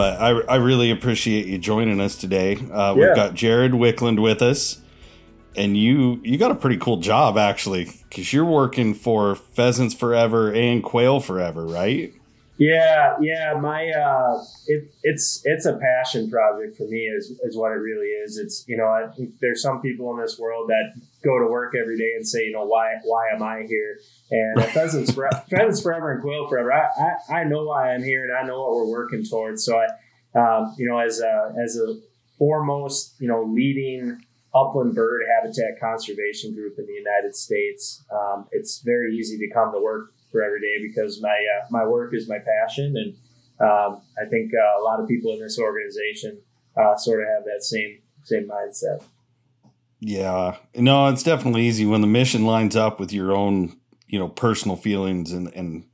But I, I really appreciate you joining us today. Uh, we've got Jared Wickland with us, and you you got a pretty cool job actually, because you're working for Pheasants Forever and Quail Forever, right? Yeah, yeah. My uh, it, it's it's a passion project for me, is is what it really is. It's you know, I there's some people in this world that go to work every day and say, you know, why why am I here? And Pheasants Forever, Pheasants Forever and Quail Forever, I, I I know why I'm here and I know what we're working towards. So I, um, you know, as a as a foremost, you know, leading upland bird habitat conservation group in the United States, um, it's very easy to come to work for every day because my uh, my work is my passion, and um, I think uh, a lot of people in this organization uh, sort of have that same same mindset. Yeah, no, it's definitely easy when the mission lines up with your own, you know, personal feelings, and and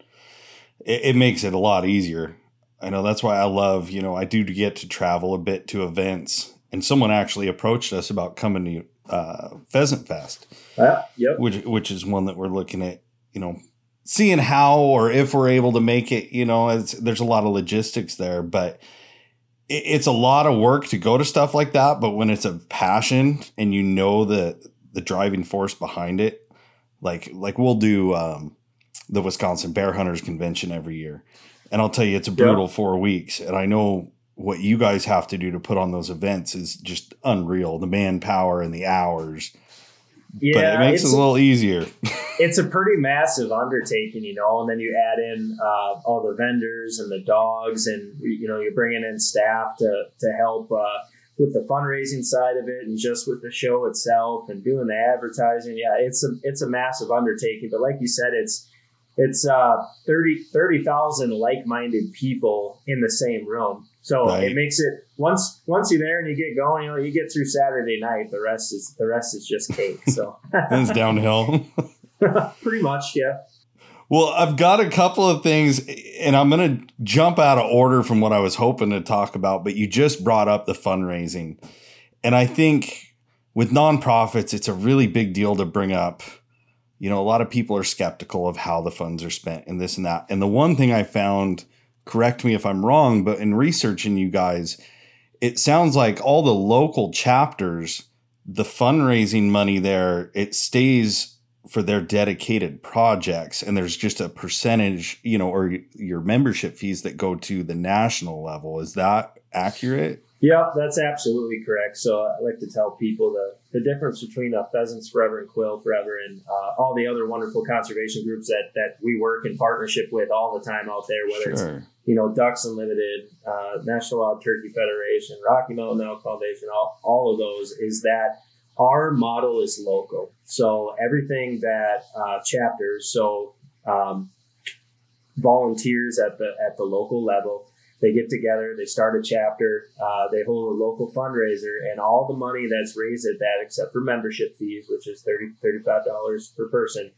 it, it makes it a lot easier. I know that's why I love, you know, I do get to travel a bit to events, and someone actually approached us about coming to uh, Pheasant Fest, Uh, yep. which which is one that we're looking at, you know, seeing how or if we're able to make it. You know, it's, there's a lot of logistics there, but it, it's a lot of work to go to stuff like that. But when it's a passion and you know the the driving force behind it, like like we'll do um, the Wisconsin Bear Hunters Convention every year, and I'll tell you it's a brutal four weeks, and I know. What you guys have to do to put on those events is just unreal. The manpower and the hours, Yeah, but it makes it a little easier. it's a pretty massive undertaking, you know, and then you add in uh, all the vendors and the dogs, and you know, you're bringing in staff to to help uh, with the fundraising side of it, and just with the show itself, and doing the advertising. Yeah, it's a it's a massive undertaking, but like you said, it's it's uh, 30 30,000 like-minded people in the same room. So Right. it makes it once once you're there and you get going, you know, you get through Saturday night. The rest is the rest is just cake. So it's downhill. pretty much, yeah. Well, I've got a couple of things, and I'm going to jump out of order from what I was hoping to talk about, but you just brought up the fundraising. And I think with nonprofits, it's a really big deal to bring up. You know, a lot of people are skeptical of how the funds are spent and this and that. And the one thing I found, correct me if I'm wrong, but in researching you guys, it sounds like all the local chapters, the fundraising money there, it stays for their dedicated projects and there's just a percentage you know or your membership fees that go to the national level. Is that accurate Yeah, that's absolutely correct. So I like to tell people the, the difference between uh, Pheasants Forever and Quail Forever and uh, all the other wonderful conservation groups that, that we work in partnership with all the time out there, whether it's you know, Ducks Unlimited, uh, National Wild Turkey Federation, Rocky Mountain Elk Foundation, all, all of those is that our model is local. So everything that uh, chapters, so um, volunteers at the at the local level, they get together, they start a chapter, uh, they hold a local fundraiser, and all the money that's raised at that, except for membership fees, which is 30 $35 per person,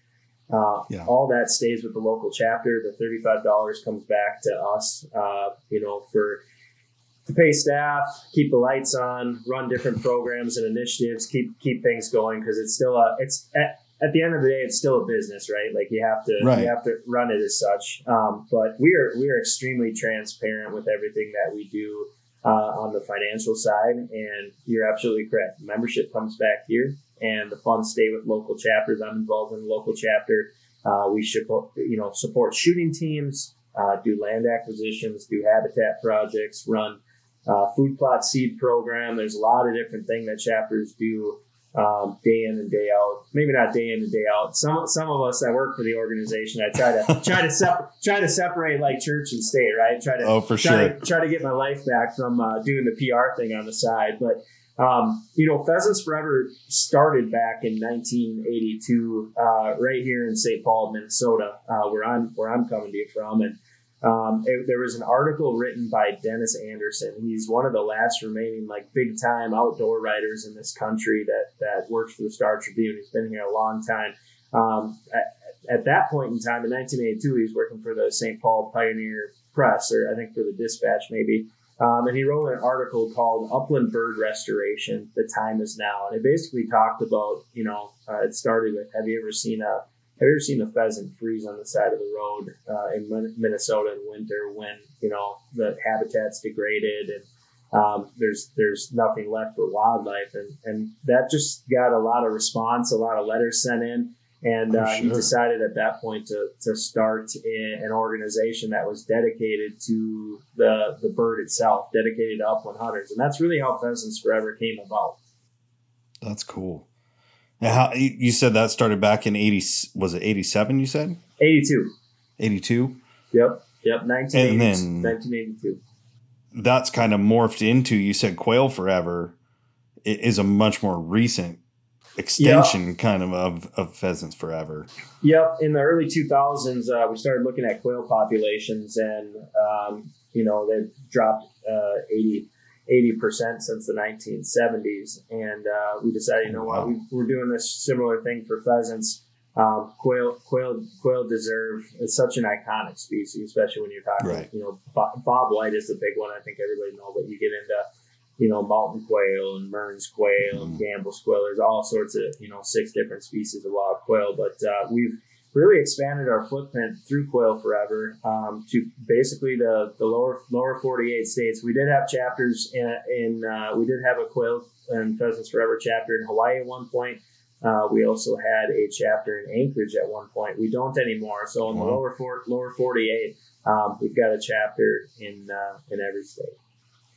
uh, Yeah. all that stays with the local chapter. The thirty-five dollars comes back to us, uh, you know, for to pay staff, keep the lights on, run different programs and initiatives, keep keep things going because it's still a it's at, the end of the day it's still a business, right? Like you have to Right. you have to run it as such. Um, but we are we are extremely transparent with everything that we do. Uh, on the financial side, and you're absolutely correct. Membership comes back here, and the funds stay with local chapters. I'm involved in the local chapter. Uh, we should, you know, support shooting teams, uh, do land acquisitions, do habitat projects, run uh, food plot seed program. There's a lot of different things that chapters do um, day in and day out. Maybe not day in and day out. Some some of us that work for the organization, I try to try to sep- try to separate like church and state, right? Try to oh for try sure to try to get my life back from uh, doing the PR thing on the side. But um, you know, Pheasants Forever started back in 1982, uh, right here in St. Paul, Minnesota, uh, where I'm where I'm coming to you from, and um, it, there was an article written by Dennis Anderson. He's one of the last remaining like big time outdoor writers in this country that that works for the Star Tribune. He's been here a long time. Um, at, at that point in time, in 1982, he was working for the St. Paul Pioneer Press, or I think for the Dispatch, maybe. Um, and he wrote an article called Upland Bird Restoration The Time Is Now. And it basically talked about, you know, uh, it started with Have you ever seen a have you ever seen a pheasant freeze on the side of the road uh, in Minnesota in winter when you know the habitat's degraded and um, there's there's nothing left for wildlife, and and that just got a lot of response, a lot of letters sent in, and uh, sure. he decided at that point to to start an organization that was dedicated to the the bird itself, dedicated to upland hunters, and that's really how Pheasants Forever came about. That's cool. Now, how you said that started back in eighty? Was it eighty seven? You said eighty two. Eighty two. Yep. Yep. Nineteen eighty two that's kind of morphed into you said quail forever is a much more recent extension yep. kind of, of of pheasants forever yep in the early 2000s uh, we started looking at quail populations and um, you know they've dropped uh, 80 80% since the 1970s and uh, we decided you know wow. what we, we're doing this similar thing for pheasants um, quail, quail, quail deserve it's such an iconic species, especially when you're talking. Right. You know, Bob, bobwhite is the big one. I think everybody knows, but you get into you know mountain quail and Mearns quail mm. and mm-hmm. Quail. There's all sorts of you know six different species of wild quail, but uh, we've really expanded our footprint through Quail Forever um, to basically the, the lower lower 48 states. We did have chapters in, in uh, we did have a Quail and Pheasants Forever chapter in Hawaii at one point. Uh, we also had a chapter in Anchorage at one point. We don't anymore. So in the lower four, lower 48, um, we've got a chapter in uh, in every state.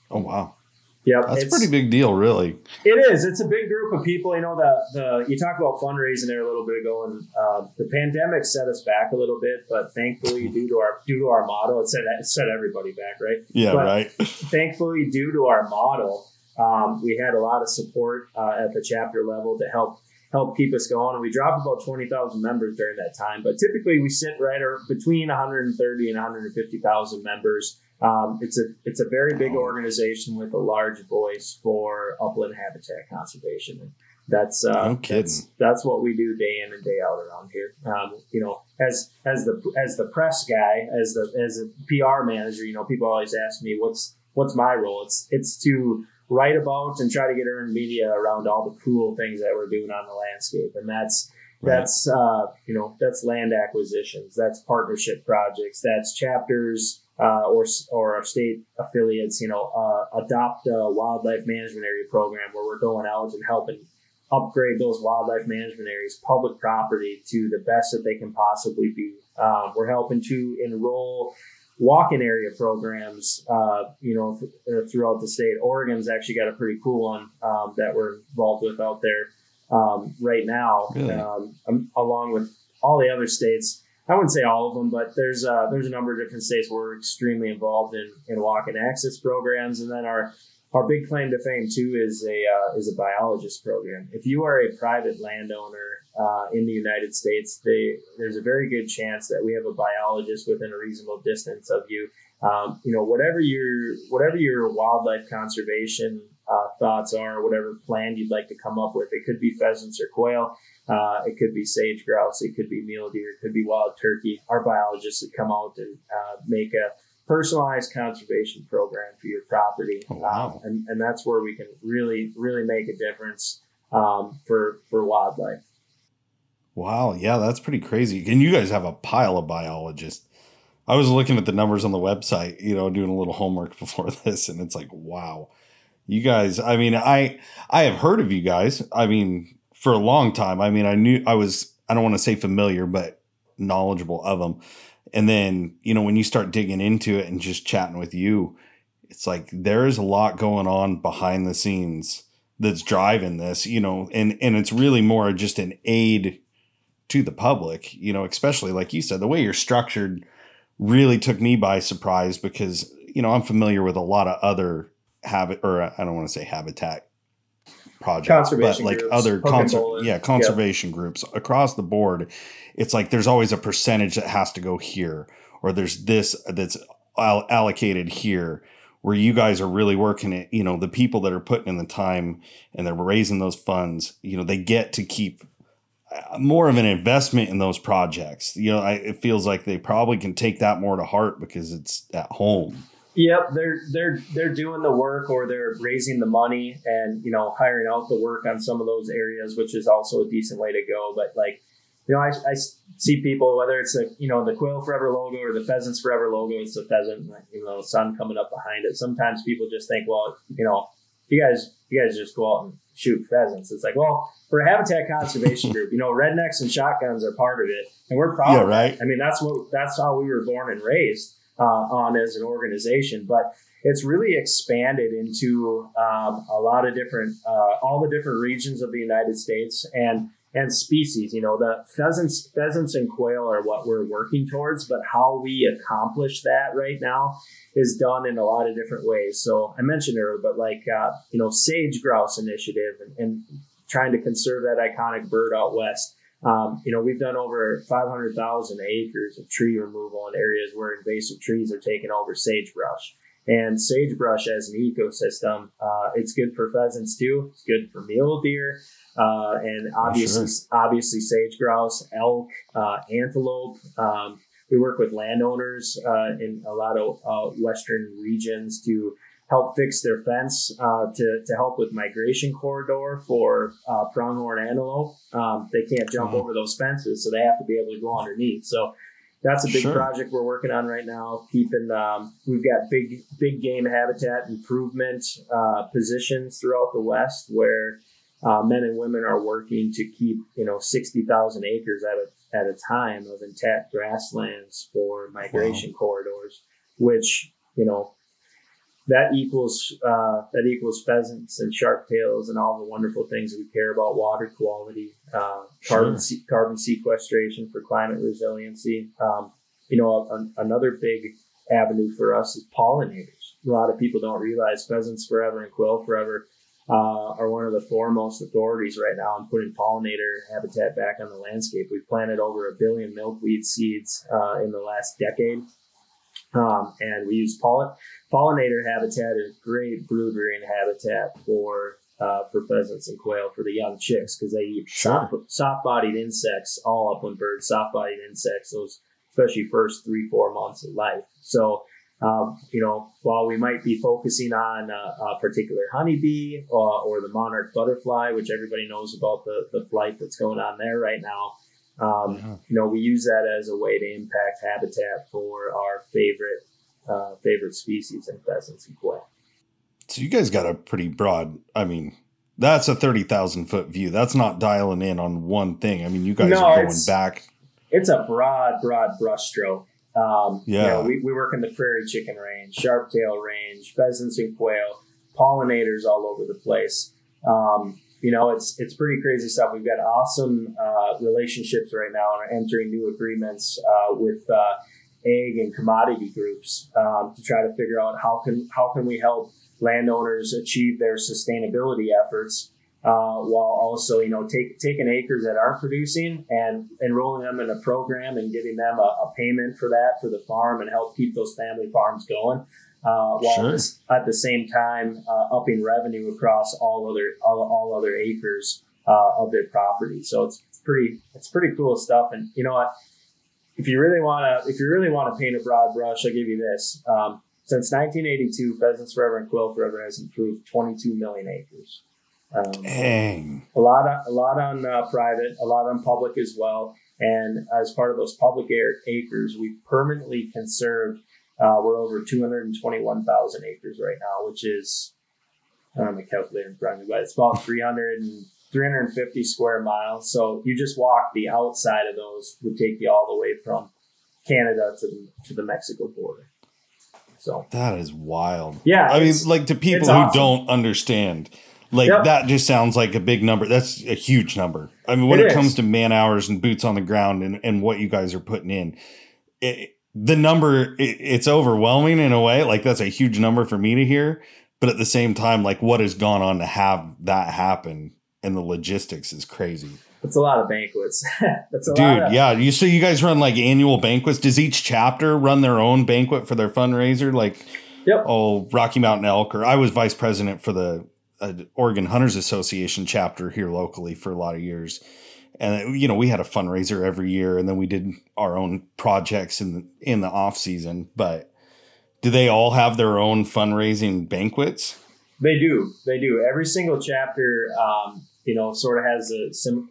Oh wow! Yeah, that's a pretty big deal, really. It is. It's a big group of people. You know, the the you talk about fundraising there a little bit ago, and uh, the pandemic set us back a little bit, but thankfully, due to our due to our model, it set it set everybody back, right? Yeah, but right. thankfully, due to our model, um, we had a lot of support uh, at the chapter level to help help keep us going. And we dropped about 20,000 members during that time. But typically we sit right or between 130 and 150,000 members. Um, it's a it's a very big organization with a large voice for upland habitat conservation. And that's uh, no that's that's what we do day in and day out around here. Um, you know, as as the as the press guy, as the as a PR manager, you know, people always ask me what's what's my role. It's it's to write about and try to get earned media around all the cool things that we're doing on the landscape. And that's that's uh, you know that's land acquisitions, that's partnership projects, that's chapters uh, or or state affiliates. You know, uh, adopt a wildlife management area program where we're going out and helping upgrade those wildlife management areas, public property, to the best that they can possibly be. Um, we're helping to enroll walk-in area programs, uh, you know, th- uh, throughout the state. Oregon's actually got a pretty cool one um, that we're involved with out there um, right now, really? um, along with all the other states. I wouldn't say all of them, but there's uh, there's a number of different states where we're extremely involved in in walk and access programs, and then our our big claim to fame too is a uh, is a biologist program. If you are a private landowner uh, in the United States, they, there's a very good chance that we have a biologist within a reasonable distance of you. Um, you know, whatever your whatever your wildlife conservation uh, thoughts are, whatever plan you'd like to come up with, it could be pheasants or quail, uh, it could be sage grouse, it could be mule deer, it could be wild turkey. Our biologists would come out and uh, make a personalized conservation program for your property, oh, wow. Um, and, and that's where we can really really make a difference um, for for wildlife. Wow, yeah, that's pretty crazy. And you guys have a pile of biologists. I was looking at the numbers on the website, you know, doing a little homework before this, and it's like, wow, you guys. I mean, I I have heard of you guys. I mean, for a long time. I mean, I knew I was. I don't want to say familiar, but knowledgeable of them. And then, you know, when you start digging into it and just chatting with you, it's like there is a lot going on behind the scenes that's driving this, you know, and and it's really more just an aid to the public, you know, especially like you said, the way you're structured really took me by surprise because, you know, I'm familiar with a lot of other habit or I don't want to say habitat projects, but like groups, other conser- yeah, conservation groups across the board. It's like there's always a percentage that has to go here or there's this that's allocated here where you guys are really working it, you know, the people that are putting in the time and they're raising those funds, you know, they get to keep uh, more of an investment in those projects. You know, I, it feels like they probably can take that more to heart because it's at home. Yep, they're they're they're doing the work or they're raising the money and you know hiring out the work on some of those areas, which is also a decent way to go. But like you know, I, I see people whether it's the you know the Quail Forever logo or the Pheasants Forever logo. It's the pheasant, you know, the sun coming up behind it. Sometimes people just think, well, you know, you guys you guys just go out and shoot pheasants. It's like, well, for a habitat conservation group, you know, rednecks and shotguns are part of it, and we're proud. Yeah, right. I mean, that's what that's how we were born and raised uh, on as an organization, but it's really expanded into um, a lot of different, uh, all the different regions of the United States and and species. You know, the pheasants, pheasants and quail are what we're working towards, but how we accomplish that right now is done in a lot of different ways. So I mentioned earlier, but like uh, you know, sage grouse initiative and, and, trying to conserve that iconic bird out west. Um, you know, we've done over 500,000 acres of tree removal in areas where invasive trees are taking over sagebrush. And sagebrush as an ecosystem, uh, it's good for pheasants too. It's good for mule deer. Uh, and obviously, sure. obviously sage grouse, elk, uh, antelope. Um, we work with landowners uh, in a lot of uh, western regions to help fix their fence uh, to, to help with migration corridor for uh, pronghorn antelope. Um, they can't jump over those fences, so they have to be able to go underneath. So that's a big sure. project we're working on right now. Keeping um, we've got big big game habitat improvement uh, positions throughout the West where uh, men and women are working to keep you know sixty thousand acres at a at a time of intact grasslands for migration wow. corridors, which you know that equals uh, that equals pheasants and sharp tails and all the wonderful things we care about water quality, uh, carbon sure. carbon sequestration for climate resiliency. Um, you know, a, another big avenue for us is pollinators. A lot of people don't realize pheasants forever and quail forever uh, are one of the foremost authorities right now on putting pollinator habitat back on the landscape. We've planted over a billion milkweed seeds uh, in the last decade. Um, and we use pollen, pollinator habitat as great brood rearing habitat for uh, for pheasants and quail for the young chicks because they eat soft, soft bodied insects, all upland birds, soft bodied insects, those especially first three, four months of life. So, um, you know, while we might be focusing on a, a particular honeybee or, uh, or, the monarch butterfly, which everybody knows about the, the blight that's going on there right now, um, yeah. You know, we use that as a way to impact habitat for our favorite uh, favorite species and pheasants and quail. So you guys got a pretty broad. I mean, that's a thirty thousand foot view. That's not dialing in on one thing. I mean, you guys no, are going back. It's a broad, broad brushstroke. Um, yeah, you know, we, we work in the prairie chicken range, sharp tail range, pheasants and quail, pollinators all over the place. Um, you know, it's it's pretty crazy stuff. We've got awesome uh, relationships right now and are entering new agreements uh, with uh, ag and commodity groups um, to try to figure out how can how can we help landowners achieve their sustainability efforts uh, while also you know take, taking acres that aren't producing and enrolling them in a program and giving them a, a payment for that for the farm and help keep those family farms going uh, while sure. at the same time uh, upping revenue across all other all, all other acres uh, of their property. So it's, it's pretty it's pretty cool stuff. And you know what? If you really want to if you really want to paint a broad brush, I'll give you this. Um, since 1982, Pheasants Forever and Quail Forever has improved 22 million acres. Um, Dang. A lot on, a lot on uh, private, a lot on public as well. And as part of those public acres, we've permanently conserved uh, we're over 221,000 acres right now, which is, I don't have my calculator in front of me, but it's about 300 and 350 square miles. So you just walk the outside of those would take you all the way from Canada to the, to the Mexico border. So that is wild. Yeah. I mean, like to people who awesome. don't understand, like yep. that just sounds like a big number. That's a huge number. I mean, when it, it comes to man hours and boots on the ground and, and what you guys are putting in, it, the number it, it's overwhelming in a way like that's a huge number for me to hear but at the same time like what has gone on to have that happen and the logistics is crazy. That's a lot of banquets. That's a dude of- yeah you so you guys run like annual banquets? Does each chapter run their own banquet for their fundraiser? Like yep. oh rocky mountain elk or i was vice president for the uh, oregon hunters association chapter here locally for a lot of years and you know we had a fundraiser every year and then we did our own projects in the in the off season but do they all have their own fundraising banquets they do they do every single chapter um, you know sort of has a sim-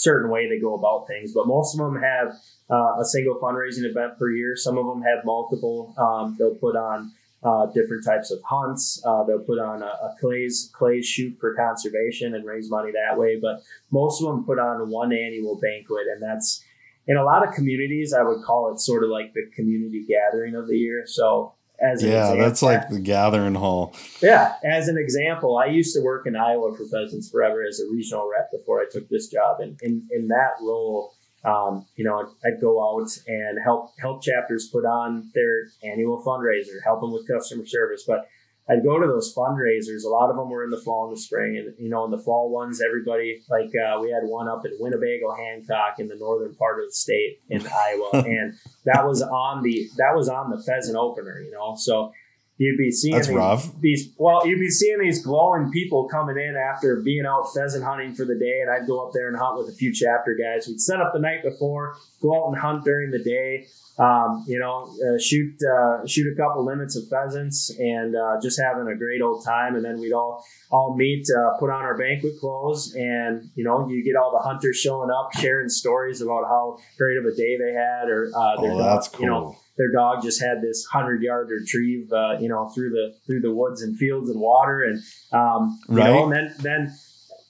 certain way they go about things. But most of them have uh, a single fundraising event per year. Some of them have multiple. Um, they'll put on uh, different types of hunts. Uh, they'll put on a, a, clays clays shoot for conservation and raise money that way. But most of them put on one annual banquet, and that's in a lot of communities. I would call it sort of like the community gathering of the year. So as yeah, example, that's like the gathering hall. Yeah, as an example, I used to work in Iowa for Pheasants Forever as a regional rep before I took this job, and in in that role um, you know, I'd go out and help help chapters put on their annual fundraiser, help them with customer service. But I'd go to those fundraisers. A lot of them were in the fall and the spring, and you know, in the fall ones, everybody like uh, we had one up in Winnebago, Hancock, in the northern part of the state in Iowa, and that was on the that was on the pheasant opener. You know, so you'd be seeing That's these, rough. these well you'd be seeing these glowing people coming in after being out pheasant hunting for the day and i'd go up there and hunt with a few chapter guys we'd set up the night before go out and hunt during the day um, you know uh, shoot uh, shoot a couple limits of pheasants and uh, just having a great old time and then we'd all all meet uh, put on our banquet clothes and you know you get all the hunters showing up sharing stories about how great of a day they had or uh, their oh, that's cool. you know their dog just had this hundred yard retrieve, uh, you know, through the through the woods and fields and water, and um, right. you know, and then then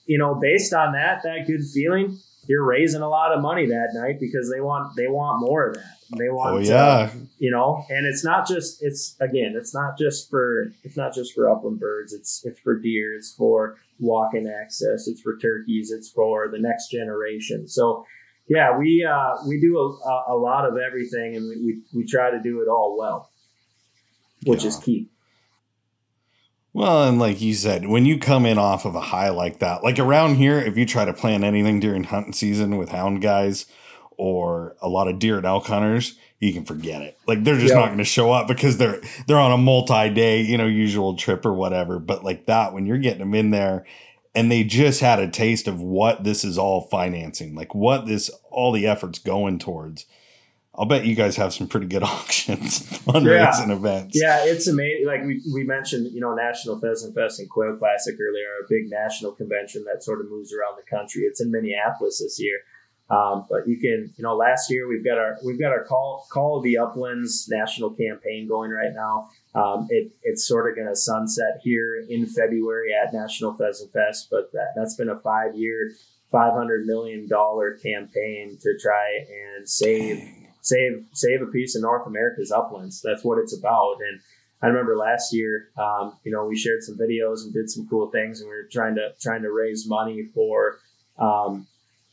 you know, based on that, that good feeling, you're raising a lot of money that night because they want they want more of that. They want, oh yeah, to, you know, and it's not just it's again, it's not just for it's not just for upland birds. It's it's for deer. It's for walking access. It's for turkeys. It's for the next generation. So yeah, we uh, we do a, a lot of everything, and we, we try to do it all well, which yeah. is key. Well, and like you said, when you come in off of a high like that, like around here, if you try to plan anything during hunting season with hound guys or a lot of deer and elk hunters, you can forget it. Like they're just yep. not going to show up because they're they're on a multi-day, you know, usual trip or whatever. But like that, when you're getting them in there and they just had a taste of what this is all financing, like what this all the efforts going towards. I'll bet you guys have some pretty good auctions, fundraising yeah. events. Yeah, it's amazing. Like we, we mentioned, you know, National Pheasant Fest and Quail Classic earlier, a big national convention that sort of moves around the country. It's in Minneapolis this year. Um, but you can, you know, last year we've got our we've got our call call of the uplands national campaign going right now. Um, it, it's sort of going to sunset here in February at National Pheasant Fest, but that, that's been a five year, $500 million campaign to try and save, save, save a piece of North America's uplands. That's what it's about. And I remember last year, um, you know, we shared some videos and did some cool things and we were trying to, trying to raise money for, um,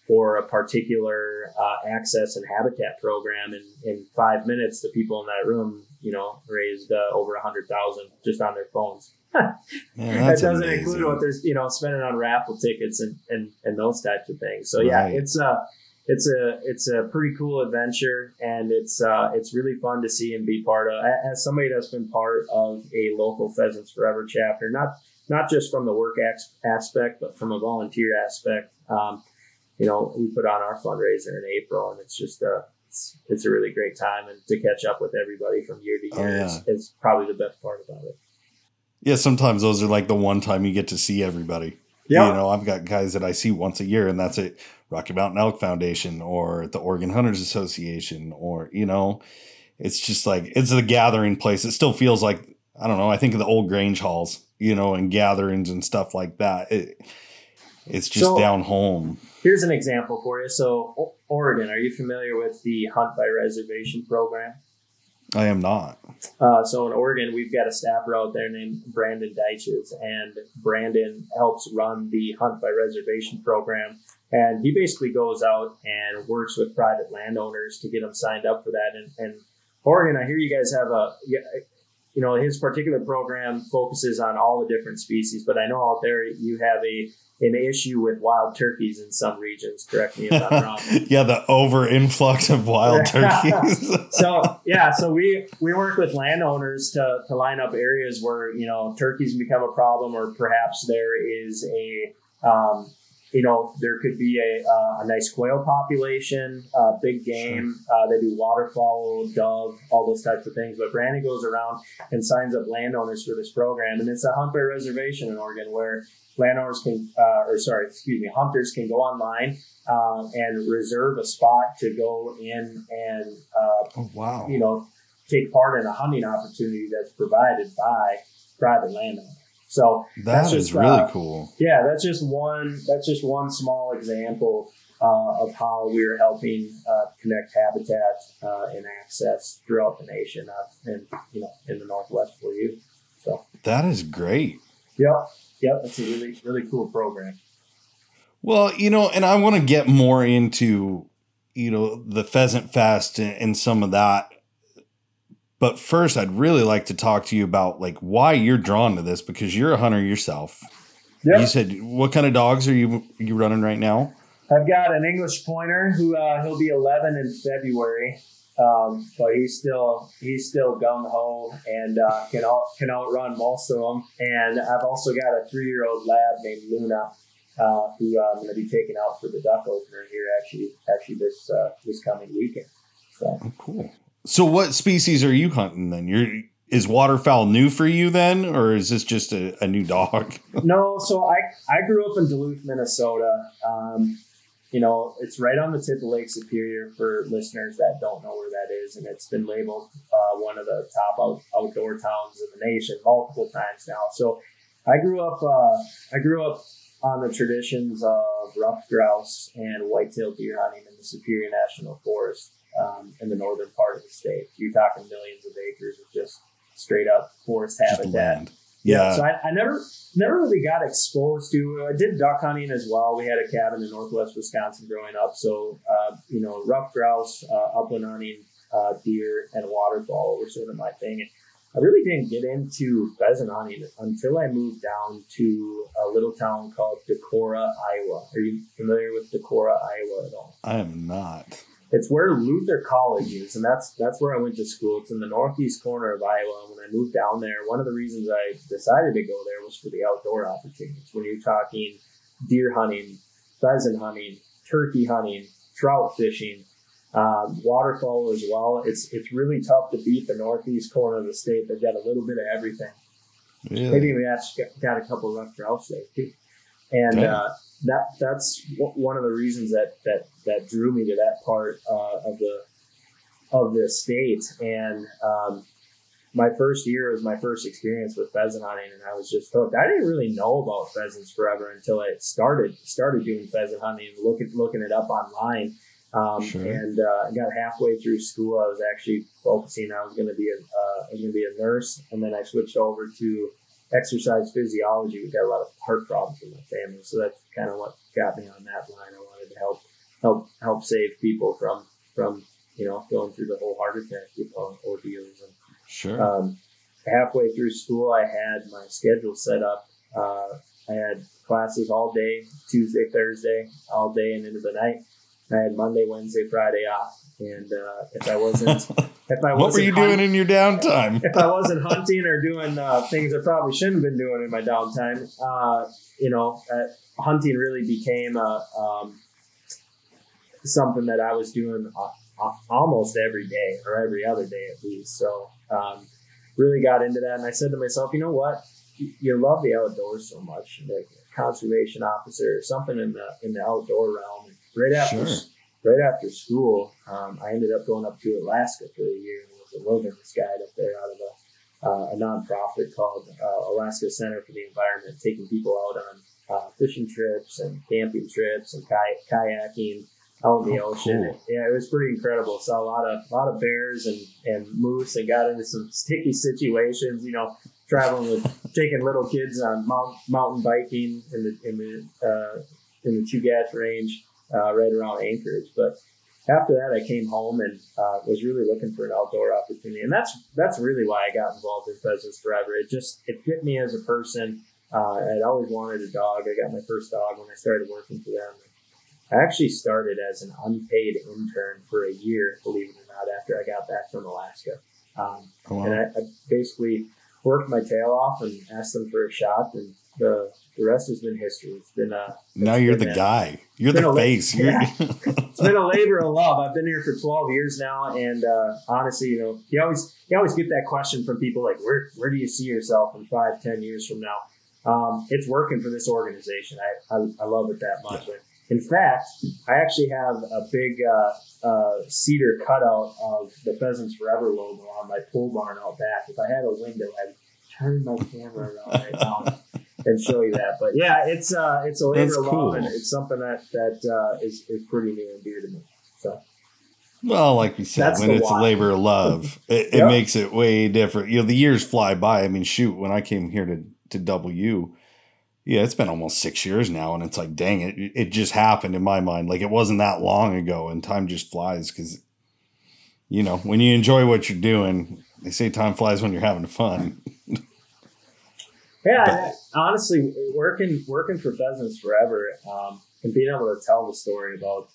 for a particular uh, access and habitat program. And in five minutes, the people in that room, you know, raised uh, over a hundred thousand just on their phones. Man, that doesn't amazing. include what there's, you know, spending on raffle tickets and, and, and those types of things. So yeah, it's a, it's a, it's a pretty cool adventure and it's, uh, it's really fun to see and be part of as somebody that's been part of a local Pheasants Forever chapter, not, not just from the work aspect, but from a volunteer aspect. Um, you know, we put on our fundraiser in April, and it's just a it's, it's a really great time, and to catch up with everybody from year to year oh, yeah. is, is, probably the best part about it. Yeah, sometimes those are like the one time you get to see everybody. Yeah, you know, I've got guys that I see once a year, and that's it. Rocky Mountain Elk Foundation or the Oregon Hunters Association, or you know, it's just like it's the gathering place. It still feels like I don't know. I think of the old Grange halls, you know, and gatherings and stuff like that. It, it's just so, down home. Here's an example for you. So, Oregon, are you familiar with the Hunt by Reservation program? I am not. Uh, so in Oregon, we've got a staffer out there named Brandon Deitches, and Brandon helps run the Hunt by Reservation program. And he basically goes out and works with private landowners to get them signed up for that. And, and Oregon, I hear you guys have a, you know, his particular program focuses on all the different species, but I know out there you have a an issue with wild turkeys in some regions. Correct me if I'm wrong. yeah, the over influx of wild turkeys. so yeah, so we we work with landowners to to line up areas where you know turkeys become a problem, or perhaps there is a um, you know, there could be a, uh, a nice quail population, uh, big game. Uh, they do waterfowl, dove, all those types of things. But Brandon goes around and signs up landowners for this program, and it's a hunt by reservation in Oregon where landowners can, uh, or sorry, excuse me, hunters can go online uh, and reserve a spot to go in and, uh, Oh wow. you know, take part in a hunting opportunity that's provided by private landowners. So That that's is just, really uh, cool. yeah, that's just one. That's just one small example uh, of how we're helping uh, connect habitat uh, and access throughout the nation, uh, and you know, in the Northwest for you. So, That is great. yep, yep, that's a really really cool program. Well, you know, and I want to get more into, you know, the Pheasant Fest and, and some of that. But first, I'd really like to talk to you about like why you're drawn to this because you're a hunter yourself. You said what kind of dogs are you you running right now? I've got an English pointer who uh, he'll be 11 in February, um, but he's still he's still gung ho and uh, can out, can outrun most of them. And I've also got a three year old lab named Luna, uh, who I'm going to be taking out for the duck opener here actually actually this uh, this coming weekend. So Oh, cool. So, what species are you hunting then? You're is waterfowl new for you then, or is this just a, a new dog? no, so I I grew up in Duluth, Minnesota. Um, you know, it's right on the tip of Lake Superior for listeners that don't know where that is, and it's been labeled uh, one of the top out, outdoor towns in the nation multiple times now. So, I grew up uh, I grew up on the traditions of ruffed grouse and whitetail deer hunting in the Superior National Forest um, in the northern part of the state. You're talking millions of acres of just straight up forest habitat. land. Yeah. So I, I never never really got exposed to. I did duck hunting as well. We had a cabin in northwest Wisconsin growing up. So uh, you know, ruffed grouse, uh, upland hunting, uh, deer, and waterfowl were sort of my thing. And I really didn't get into pheasant hunting until I moved down to a little town called Decorah, Iowa. Are you familiar with Decorah, Iowa at all? I am not. It's where Luther College is, and that's that's where I went to school. It's in the northeast corner of Iowa. And when I moved down there, one of the reasons I decided to go there was for the outdoor opportunities. When you're talking deer hunting, pheasant hunting, turkey hunting, trout fishing, um, waterfowl as well, it's it's really tough to beat the northeast corner of the state. They've got a little bit of everything. Really? Maybe we actually got, got a couple of ruffed grouse there too, and uh, that that's w- one of the reasons that that that drew me to that part uh, of the of the state. And um, my first year was my first experience with pheasant hunting, and I was just hooked. I didn't really know about pheasants forever until I started started doing pheasant hunting and looking looking it up online. Um, Sure. And uh, I got halfway through school. I was actually focusing. I was going to be a uh, I was going to be a nurse, and then I switched over to exercise physiology. We got a lot of heart problems in my family, so that's kind of what got me on that line. I wanted to help help help save people from from you know going through the whole heart attack you know, ordeals. And Sure. um, halfway through school, I had my schedule set up. Uh, I had classes all day, Tuesday, Thursday, all day and into the night. I had Monday, Wednesday, Friday off. And uh, if I wasn't, if I wasn't what were you doing in your downtime? if I wasn't hunting or doing uh, things I probably shouldn't have been doing in my downtime, uh, you know, uh, hunting really became a, um, something that I was doing uh, uh, almost every day or every other day at least. So, um, really got into that. And I said to myself, you know what? You, love the outdoors so much, like a conservation officer or something in the in the outdoor realm. And right after Sure. Right after school, um, I ended up going up to Alaska for a year and was a wilderness guide up there out of a, uh, a nonprofit called uh, Alaska Center for the Environment, taking people out on uh, fishing trips and camping trips and kay- kayaking out in the Oh, ocean. cool. Yeah, it was pretty incredible. Saw a lot of lot of bears and, and moose and got into some sticky situations. You know, traveling with taking little kids on mount, mountain biking in the in the uh, in the Chugach range uh, right around Anchorage. But after that, I came home and uh, was really looking for an outdoor opportunity, and that's that's really why I got involved in pheasants forever. It just it fit me as a person. Uh, I'd always wanted a dog. I got my first dog when I started working for them. I actually started as an unpaid intern for a year, believe it or not, after I got back from Alaska. Um, Oh, wow. and I, I basically worked my tail off and asked them for a shot. And the the rest has been history. It's been a now you're the a- guy. You're the face. You're, yeah. it's been a labor of love. I've been here for 12 years now, and uh, honestly, you know, you always you always get that question from people like, where where do you see yourself in five, ten years from now? Um, it's working for this organization. I, I, I love it that much. In fact, I actually have a big uh, uh, cedar cutout of the Pheasants Forever logo on my pole barn out back. If I had a window, I'd turn my camera around right now and show you that. But yeah, it's uh, it's a labor of love, and it's something that that uh, is is pretty near and dear to me. So well, like you said, That's when it's a labor of love, it, it makes it way different. You know, the years fly by. I mean, shoot, when I came here to to W, yeah, it's been almost six years now, and it's like, dang it, it just happened in my mind. Like it wasn't that long ago, and time just flies because, you know, when you enjoy what you're doing, they say time flies when you're having fun. yeah, But- honestly, working working for Pheasants Forever um, and being able to tell the story about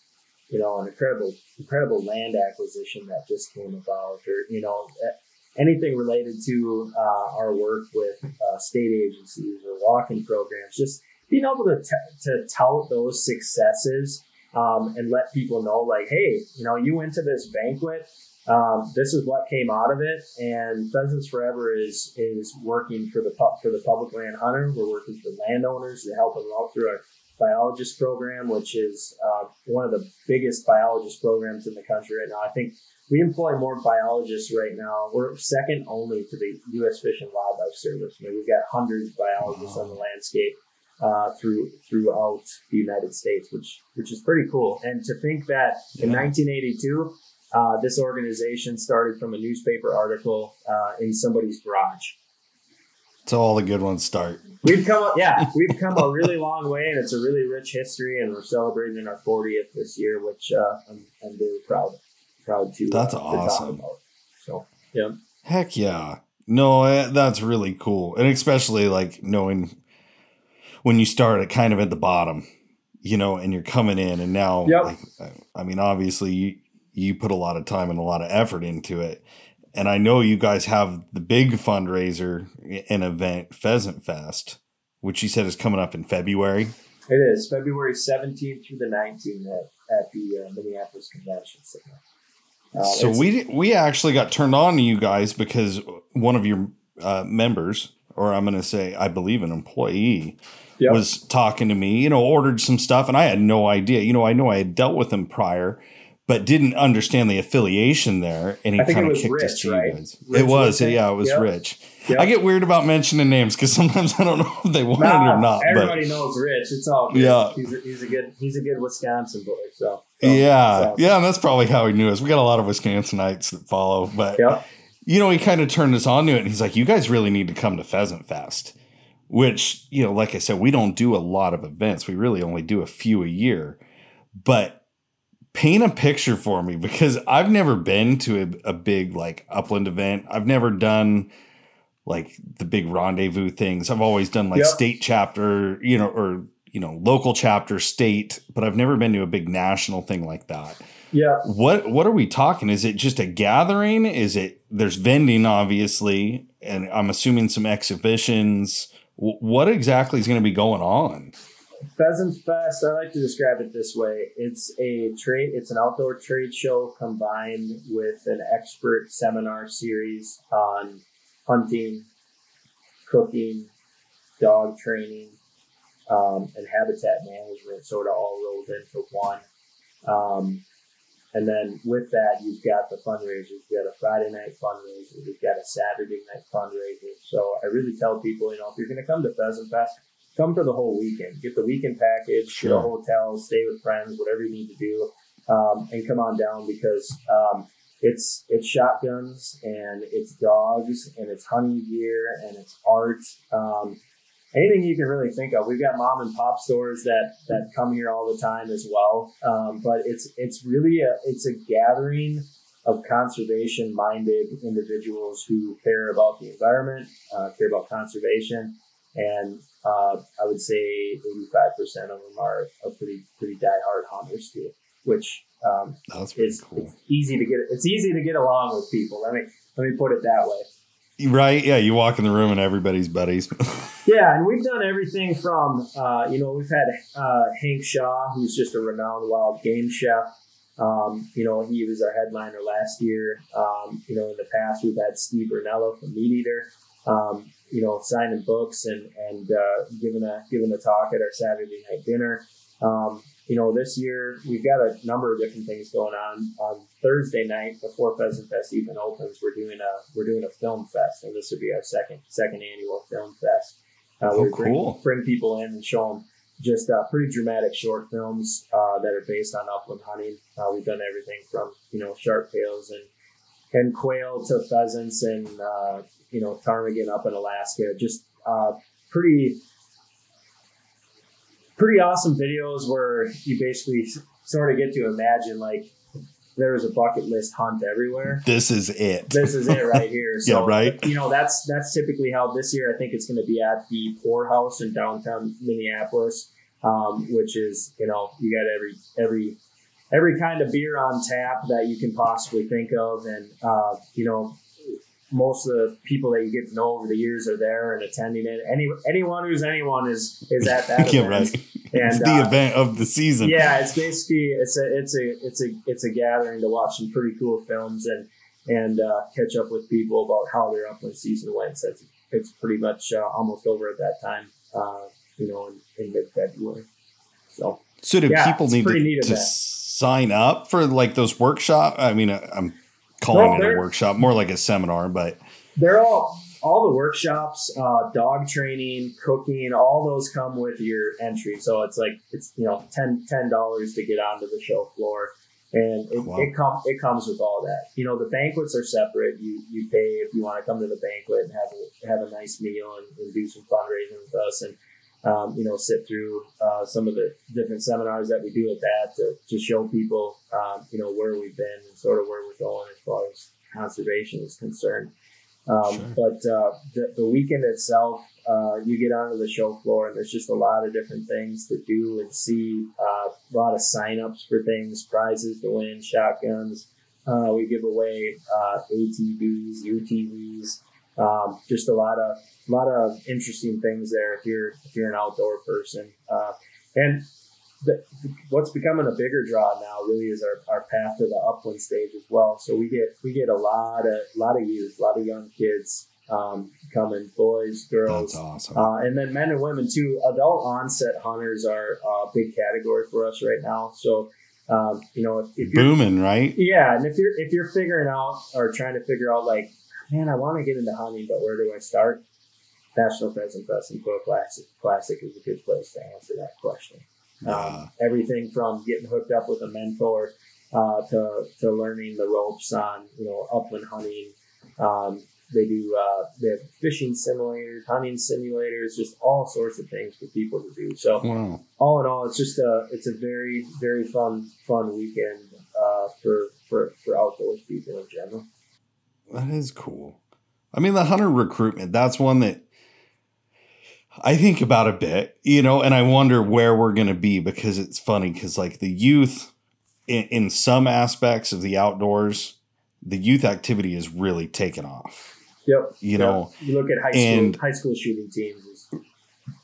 you know an incredible incredible land acquisition that just came about, or you know anything related to uh, our work with uh, state agencies or walking programs, just being able to t- to tout those successes um, and let people know, like, hey, you know, you went to this banquet. Um, this is what came out of it, and Pheasants Forever is is working for the for the public land hunter. We're working for landowners to help them out through our biologist program, which is uh, one of the biggest biologist programs in the country right now. I think we employ more biologists right now. We're second only to the U.S. Fish and Wildlife Service. I mean, we've got hundreds of biologists on the landscape uh, through throughout the United States, which which is pretty cool. And to think that in 1982, uh, this organization started from a newspaper article uh, in somebody's garage. So all the good ones start. We've come, yeah, we've come a really long way, and it's a really rich history. And we're celebrating our 40th this year, which uh, I'm, I'm very proud proud to. That's uh, to awesome. talk about. So yeah, Heck yeah. No, eh, that's really cool. And especially like knowing when you start at kind of at the bottom, you know, and you're coming in and now Yep. like I mean obviously you you put a lot of time and a lot of effort into it. And I know you guys have the big fundraiser and event Pheasant Fest, which you said is coming up in February. it is February 17th through the 19th at, at the uh, Minneapolis Convention Center. Uh, so we we actually got turned on to you guys because one of your uh, members, or I'm going to say, I believe an employee, Yep. was talking to me. You know, ordered some stuff, and I had no idea. You know, I know I had dealt with him prior, but didn't understand the affiliation there. And he I think it kind of kicked Rich, to right? you guys. It was, yeah, it was Yep. Rich. Yep. I get weird about mentioning names because sometimes I don't know if they want it or not. But everybody knows Rich. It's all good. Yeah. he's a, he's a good he's a good Wisconsin boy. So, so yeah, so, yeah, and that's probably how he knew us. We got a lot of Wisconsinites that follow, but Yep. you know, he kind of turned us on to it and he's like, you guys really need to come to Pheasant Fest, which, you know, like I said, we don't do a lot of events. We really only do a few a year. But paint a picture for me because I've never been to a, a big like upland event. I've never done like the big rendezvous things. I've always done like Yep. state chapter, you know, or, you know, local chapter, state, but I've never been to a big national thing like that Yeah. what what are we talking is it just a gathering is it there's vending obviously and i'm assuming some exhibitions W- what exactly is going to be going on Pheasant Fest, I like to describe it this way. It's a trade it's an outdoor trade show combined with an expert seminar series on hunting, cooking, dog training, um, and habitat management sort of all rolled into one. Um, and then with that, you've got the fundraisers. You've got a Friday night fundraiser. You've got a Saturday night fundraiser. So I really tell people, you know, if you're going to come to Pheasant Fest, come for the whole weekend. Get the weekend package, Sure. get a hotel, stay with friends, whatever you need to do, um, and come on down because um, it's it's shotguns and it's dogs and it's hunting gear and it's art. Um, anything you can really think of. We've got mom and pop stores that that come here all the time as well. Um, but it's it's really a it's a gathering of conservation minded individuals who care about the environment, uh, care about conservation, and uh, I would say eighty five percent of them are, are pretty pretty diehard hunters too, which um, is cool it's easy to get it's easy to get along with people. Let me let me put it that way. right yeah you walk in the room and everybody's buddies Yeah, and we've done everything from, uh, you know, we've had uh, Hank Shaw, who's just a renowned wild game chef. Um, you know, he was our headliner last year. Um, you know, in the past, we've had Steve Rinella from MeatEater, um, you know, signing books and, and uh, giving, a, giving a talk at our Saturday night dinner. Um, you know, this year we've got a number of different things going on. On Thursday night, before Pheasant Fest even opens, we're doing a we're doing a film fest, and this would be our second second annual film fest. Uh, oh, cool! Bring, bring, people in and show them just uh, pretty dramatic short films uh, that are based on upland hunting. Uh, we've done everything from you know sharp tails and and quail to pheasants and uh, you know ptarmigan up in Alaska. Just uh, pretty pretty awesome videos where you basically sort of get to imagine like there was a bucket list hunt everywhere. This is it. This is it right here. So, yeah, right. You know, that's that's typically how this year I think it's going to be at the Poorhouse in downtown Minneapolis, um, which is you know you got every every every kind of beer on tap that you can possibly think of, and uh, you know most of the people that you get to know over the years are there and attending it. Any anyone who's anyone is is at that yeah, event. Right. And, it's the uh, event of the season. Yeah, it's basically it's a it's a it's a it's a gathering to watch some pretty cool films and and uh, catch up with people about how their upland season went. So it's, it's pretty much uh, almost over at that time, uh, you know, in, in mid February. So, so do yeah, people need to, to sign up for like those workshop? I mean, uh, I'm calling well, it a workshop, more like a seminar, but they're all all the workshops, uh, dog training, cooking, all those come with your entry. So it's like it's you know 10 dollars to get onto the show floor, and it, wow. it comes it comes with all that. You know the banquets are separate. You you pay if you want to come to the banquet and have a, have a nice meal and, and do some fundraising with us and. Um, you know, sit through uh, some of the different seminars that we do at that to, to show people, um, you know, where we've been and sort of where we're going as far as conservation is concerned. Um, sure. But uh, the, the weekend itself, uh, you get onto the show floor and there's just a lot of different things to do and see. Uh, a lot of signups for things, prizes to win, shotguns. Uh, we give away uh, ATVs, UTVs, um, just a lot of a lot of interesting things there if you're if you're an outdoor person. Uh, and the, what's becoming a bigger draw now really is our, our path to the upland stage as well. So we get we get a lot of a lot of youth, a lot of young kids um, coming, boys, girls, awesome. uh, and then men and women too. Adult onset hunters are a big category for us right now. So um, you know, if, if you're booming, right? Yeah, and if you're if you're figuring out or trying to figure out like, man, I want to get into hunting, but where do I start? National Pheasant Fest and Quail Classic Classic is a good place to answer that question. Um, everything from getting hooked up with a mentor uh, to, to learning the ropes on you know upland hunting. Um, they do uh, they have fishing simulators, hunting simulators, just all sorts of things for people to do. So wow. all in all, it's just a it's a very very fun fun weekend uh, for for for outdoors people in general. That is cool. I mean, the hunter recruitment, that's one that I think about a bit, you know, and I wonder where we're going to be because it's funny because, like, the youth in, in, some aspects of the outdoors, the youth activity is really taken off. Yep. You know, you look at high school, high school shooting teams.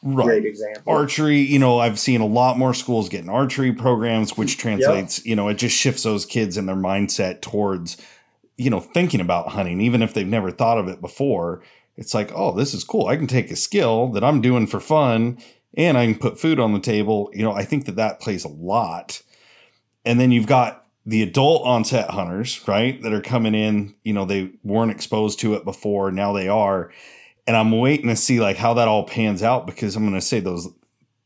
Right. Great example. Archery, you know, I've seen a lot more schools getting archery programs, which translates, yep. you know, it just shifts those kids and their mindset towards, you know, thinking about hunting, even if they've never thought of it before it's like, oh, this is cool. I can take a skill that I'm doing for fun and I can put food on the table. You know, I think that that plays a lot. And then you've got the adult onset hunters, right, that are coming in, you know, they weren't exposed to it before, now they are. And I'm waiting to see like how that all pans out because I'm going to say those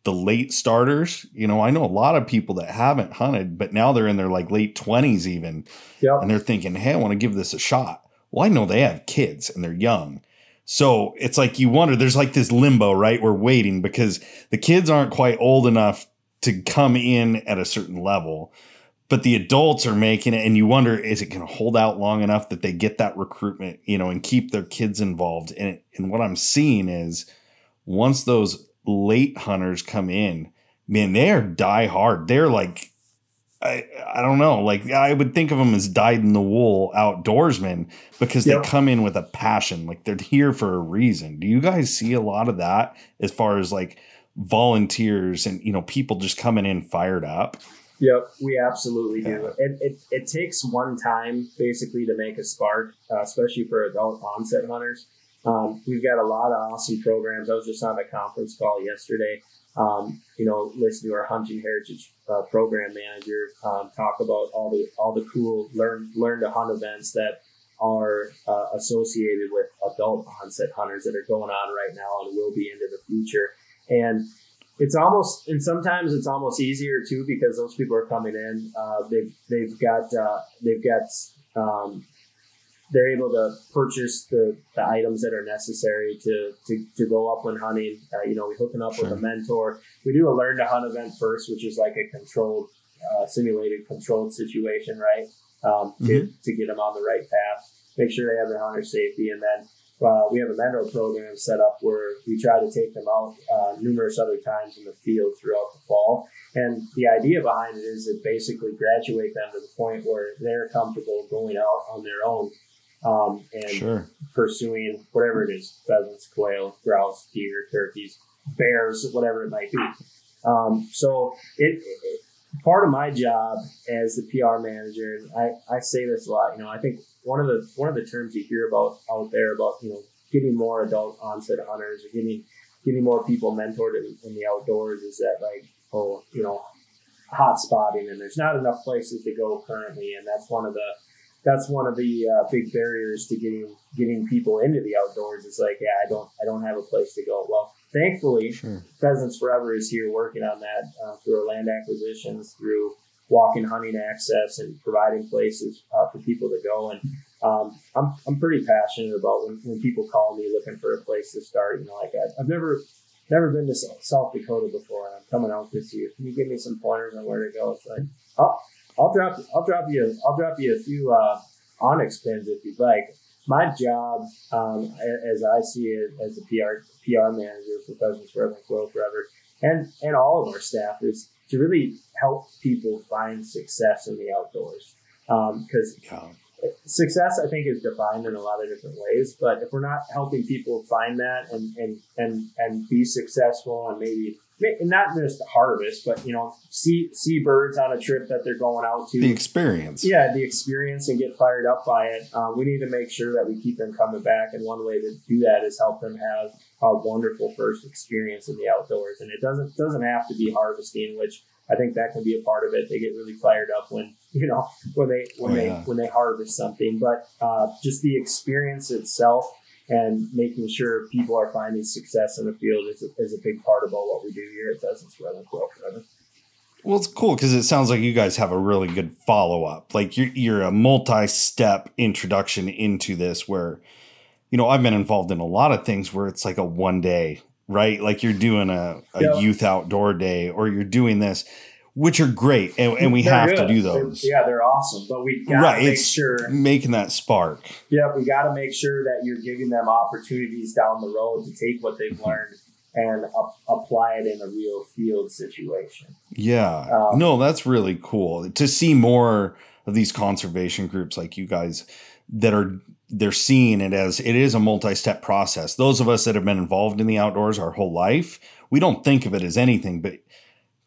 the late starters, you know, I know a lot of people that haven't hunted, but now they're in their like late 20s even. Yep. And they're thinking, "Hey, I want to give this a shot." Well, I know they have kids and they're young so it's like you wonder, there's like this limbo, right? We're waiting because the kids aren't quite old enough to come in at a certain level, but the adults are making it. And you wonder, is it going to hold out long enough that they get that recruitment, you know, and keep their kids involved? And, and what I'm seeing is once those late hunters come in, man, they are die hard. They're like, I, I don't know. Like I would think of them as dyed in the wool outdoorsmen because Yep. they come in with a passion. Like they're here for a reason. Do you guys see a lot of that as far as like volunteers and you know people just coming in fired up? Yep, we absolutely do. It, it, it takes one time basically to make a spark, uh, especially for adult onset hunters. Um, we've got a lot of awesome programs. I was just on a conference call yesterday. Um, you know, listening to our hunting heritage uh, program manager um, talk about all the all the cool learn learn to hunt events that are uh, associated with adult onset hunters that are going on right now and will be into the future. And it's almost and sometimes it's almost easier too because those people are coming in. Uh, they've they've got uh, they've got um, they're able to purchase the, the items that are necessary to, to, to go upland hunting. Uh, you know, we hooking up with a mentor. We do a learn to hunt event first, which is like a controlled, uh, simulated controlled situation, right? Um, to, to get them on the right path, make sure they have their hunter safety, and then uh, we have a mentor program set up where we try to take them out uh, numerous other times in the field throughout the fall. And the idea behind it is to basically graduate them to the point where they're comfortable going out on their own um, and Sure. pursuing whatever it is pheasants, quail, grouse, deer, turkeys, bears, whatever it might be. Um, so it, it part of my job as the PR manager, and I, I say this a lot, you know, I think one of the one of the terms you hear about out there about, you know, getting more adult onset hunters or getting getting more people mentored in, in the outdoors is that like, oh, you know, hot spotting and there's not enough places to go currently and that's one of the that's one of the uh, big barriers to getting getting people into the outdoors. It's like, yeah, I don't I don't have a place to go. Well, thankfully, Sure. Pheasants Forever is here working on that uh, through our land acquisitions, through walking hunting access, and providing places uh, for people to go. And um, I'm, I'm pretty passionate about when, when people call me looking for a place to start. You know, like I, I've never never been to South South Dakota before, and I'm coming out this year. Can you give me some pointers on where to go? It's like, oh, I'll drop I'll drop you I'll drop you a few uh, onX pins if you'd like. My job, um, as I see it, as a PR PR manager for Pheasants Forever and Quail Forever, and and all of our staff is to really help people find success in the outdoors. Because Yeah. success, I think, is defined in a lot of different ways. But if we're not helping people find that and and and and be successful and maybe not just harvest, but you know, see see birds on a trip that they're going out to. The experience. yeah, the experience and get fired up by it. Um, we need to make sure that we keep them coming back, and one way to do that is help them have a wonderful first experience in the outdoors. And it doesn't doesn't have to be harvesting, which I think that can be a part of it. They get really fired up when you know when they when Oh, they when they harvest something, but uh, just the experience itself and making sure people are finding success in the field is a, is a big part about what we do here at Pheasants and Quail Forever. Well, it's cool because it sounds like you guys have a really good follow up. Like you're you're a multi step introduction into this. Where, you know, I've been involved in a lot of things where it's like a one day, right? Like you're doing a, a Yeah. youth outdoor day, or you're doing this, which are great, and, and we They're have to good. do They're- those. yeah, they're awesome, but we gotta Right, make it's- sure. Making that spark. Yeah, we got to make sure that you're giving them opportunities down the road to take what they've learned and ap- apply it in a real field situation. Yeah. Um, no, that's really cool to see more of these conservation groups like you guys that are they're seeing it as it is a multi-step process. Those of us that have been involved in the outdoors our whole life, we don't think of it as anything, but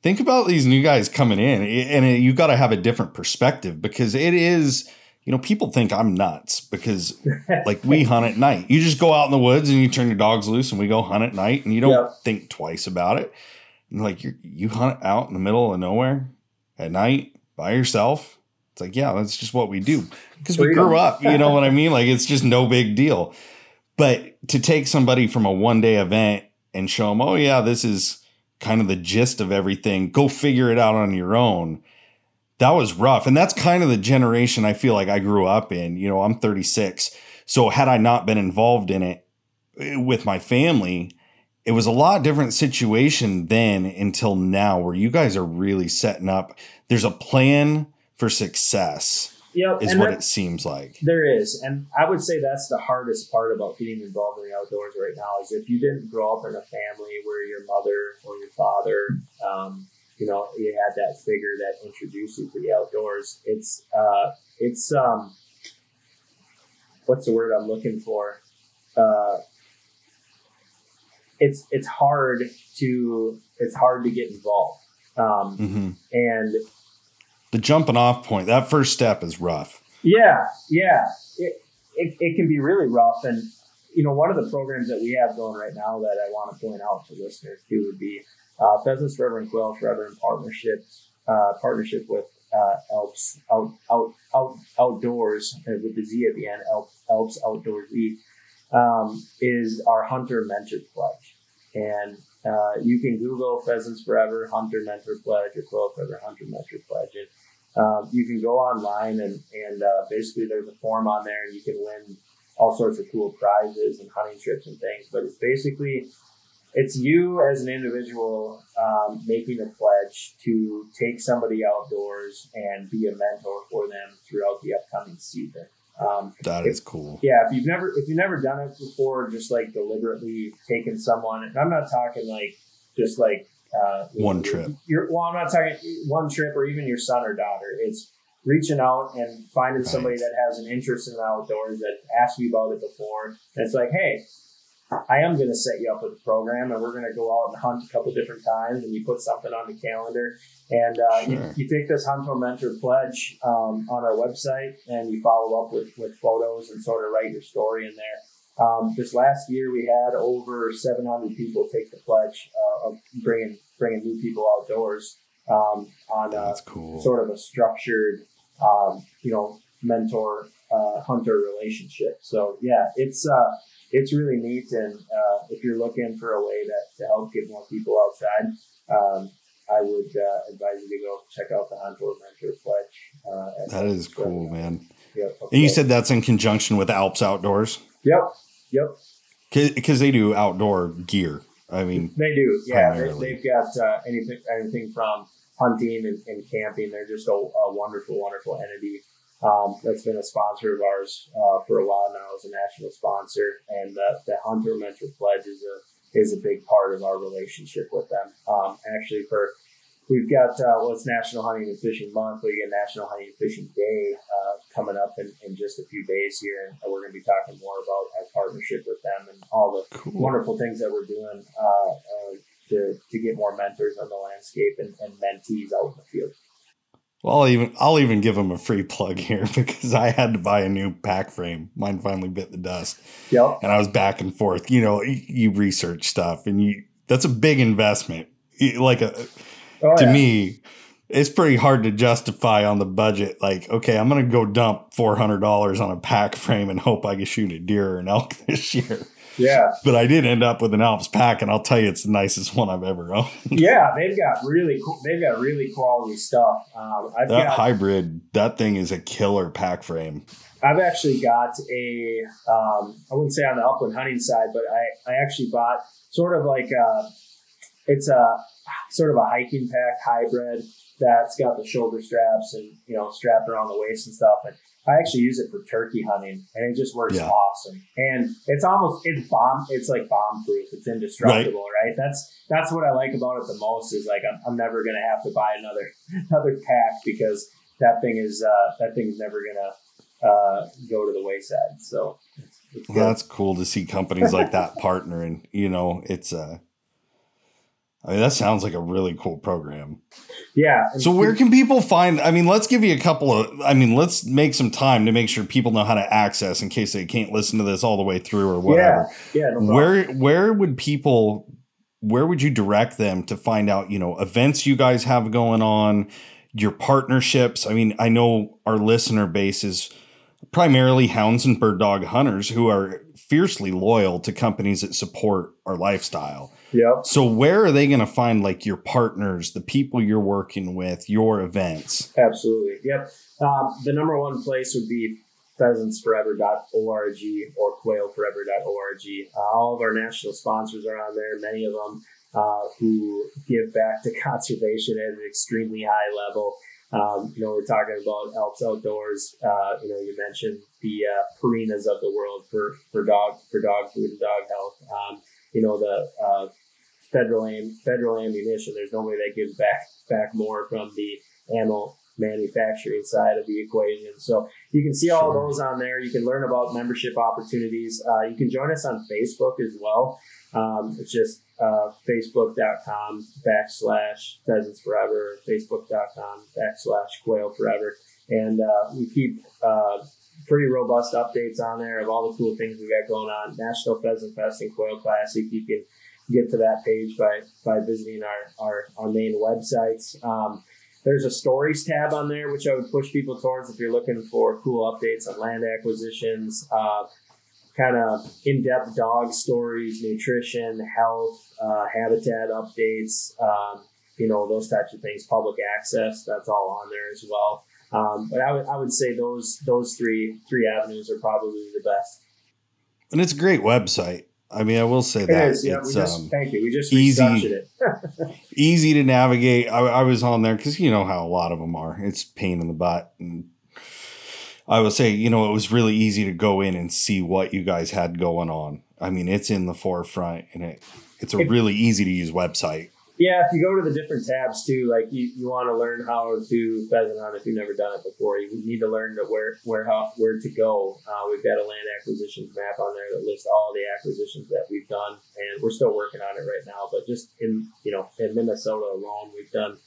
think about these new guys coming in and it, you got to have a different perspective because it is you know people think i'm nuts because like we hunt at night. You just go out in the woods and you turn your dogs loose and we go hunt at night and you don't Yeah. think twice about it. And like you you hunt out in the middle of nowhere at night by yourself. It's like yeah that's just what we do because we grew up you know what i mean? Like it's just no big deal. But to take somebody from a one day event and show them oh yeah this is kind of the gist of everything go figure it out on your own. That was rough. And that's kind of the generation i feel like i grew up in. You know i'm 36 so had i not been involved in it eh, with my family it was a lot different situation then until now where you guys are really setting up. There's a plan for success Yep, is what it seems like there is, and I would say that's the hardest part about getting involved in the outdoors right now is if you didn't grow up in a family where your mother or your father um, you know you had that figure that introduced you to the outdoors. It's uh, it's um, what's the word I'm looking for? Uh, it's it's hard to it's hard to get involved. Um, hmm and The jumping off point, that first step is rough. yeah, yeah, it, it, it can be really rough. And you know, one of the programs that we have going right now that I want to point out to listeners too would be uh, Pheasants Forever and Quail Forever in partnerships uh, partnership with uh, Alps out, out, out outdoors uh, with the Z at the end. Alps Outdoors Z um, is our Hunter Mentor Pledge, and uh, you can Google Pheasants Forever Hunter Mentor Pledge or Quail Forever Hunter Mentor Pledge. And, um, you can go online and, and uh, basically there's a form on there and you can win all sorts of cool prizes and hunting trips and things. But it's basically it's you as an individual um, making a pledge to take somebody outdoors and be a mentor for them throughout the upcoming season. Um, That is cool. yeah, if you've never if you've never done it before, just like deliberately taking someone, and I'm not talking like just like uh, One trip. You're, well, I'm not talking one trip or even your son or daughter. It's reaching out and finding Right. somebody that has an interest in the outdoors that asked you about it before. And it's like, hey, I am going to set you up with a program, and we're going to go out and hunt a couple different times, and you put something on the calendar, and uh, Sure. you, you take this hunt or mentor pledge um, on our website, and you follow up with with photos and sort of write your story in there. Um, this last year, we had over 700 people take the pledge uh, of bringing bringing new people outdoors um, on a, cool. sort of a structured, um, you know, mentor uh, hunter relationship. So yeah, it's uh, it's really neat, and uh, if you're looking for a way to, to help get more people outside, um, I would uh, advise you to go check out the Hunter Mentor Pledge. Uh, That is cool, man. Yep. And you said that's in conjunction with Alps OutdoorZ Yep. Yep. because they do outdoor gear. I mean, They do, yeah. They, they've got uh, anything anything from hunting and, and camping. They're just a, a wonderful, wonderful entity um, that's been a sponsor of ours uh, for a while now as a national sponsor. And the, the Hunter Mentor Pledge is a is a big part of our relationship with them. Um, actually, for we've got uh, well, National Hunting and Fishing Month. We get National Hunting and Fishing Day uh, coming up in, in just a few days here, and we're going to be talking more about our partnership with them and all the cool. wonderful things that we're doing uh, uh, to, to get more mentors on the landscape and, and mentees out in the field. Well, I'll even I'll even give them a free plug here because I had to buy a new pack frame. Mine finally bit the dust, Yep. and I was back and forth. You know, you, you research stuff, and you that's a big investment. Like a Oh, to yeah. me, it's pretty hard to justify on the budget. Like, okay, I'm gonna go dump four hundred dollars on a pack frame and hope I can shoot a deer or an elk this year. Yeah. But I did end up with an Alps pack, and I'll tell you, it's the nicest one I've ever owned. Yeah. They've got really cool, they've got really quality stuff. Um, I've That got, hybrid, that thing is a killer pack frame. I've actually got a, um, I wouldn't say on the upland hunting side, but I, I actually bought sort of like a, it's a sort of a hiking pack hybrid that's got the shoulder straps and, you know, strapped around the waist and stuff. And I actually use it for turkey hunting and it just works Yeah. awesome. And it's almost, it's bomb, it's like bomb proof. It's indestructible, right? That's, that's what I like about it the most is like, I'm, I'm never going to have to buy another, another pack because that thing is, uh, that thing's never going to, uh, go to the wayside. So it's, it's. Well, that's cool to see companies like that partnering. You know, it's uh I mean, that sounds like a really cool program. yeah. So, where can people find? I mean, let's give you a couple of. I mean, let's make some time to make sure people know how to access in case they can't listen to this all the way through or whatever. yeah, no where where would people? Where would you direct them to find out? You know, events you guys have going on, your partnerships. I mean, I know our listener base is primarily hounds and bird dog hunters who are fiercely loyal to companies that support our lifestyle. Yep. So where are they going to find like your partners, the people you're working with, your events? Absolutely. Yep. Um, the number one place would be pheasantsforever.org or quailforever.org. Uh, all of our national sponsors are on there, many of them uh, who give back to conservation at an extremely high level. Um, you know, we're talking about Alps OutdoorZ. Uh, you know, you mentioned the uh, Purinas of the world for, for dog for dog food and dog health. Um, you know, the uh, federal am- federal ammunition. There's nobody that gives back back more from the ammo manufacturing side of the equation. So you can see all those on there. You can learn about membership opportunities. Uh, you can join us on Facebook as well. Um, it's just uh, facebook.com backslash pheasants forever, facebook.com backslash quail forever. And uh, we keep uh, pretty robust updates on there of all the cool things we got going on. National Pheasant Fest and Quail Classic. You can get to that page by by visiting our our, our main websites. Um, there's a stories tab on there, which I would push people towards if you're looking for cool updates on land acquisitions, uh, kind of in depth dog stories, nutrition, health, uh, habitat updates, um, you know, those types of things, public access, that's all on there as well. Um, but I would, I would say those those three three avenues are probably the best. And it's a great website. I mean, I will say It that is, yeah. We it's just um, thank you. We just easy. it. easy to navigate. I, I was on there because you know how a lot of them are. It's pain in the butt. And I will say, you know, it was really easy to go in and see what you guys had going on. I mean, it's in the forefront, and it it's a It- really easy to use website. Yeah, if you go to the different tabs too, like you, you want to learn how to pheasant hunt if you've never done it before. You need to learn to where where how, where to go. Uh, we've got a land acquisitions map on there that lists all the acquisitions that we've done, and we're still working on it right now. But just in you know in Minnesota alone, we've done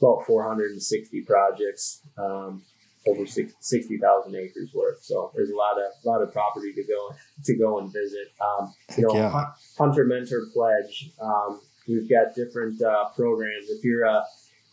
about 460 projects, um, over six- 60,000 acres worth. So there's a lot of a lot of property to go to go and visit. Um, you know, Yeah. Hunter Mentor Pledge. Um, we've got different uh, programs. If you're a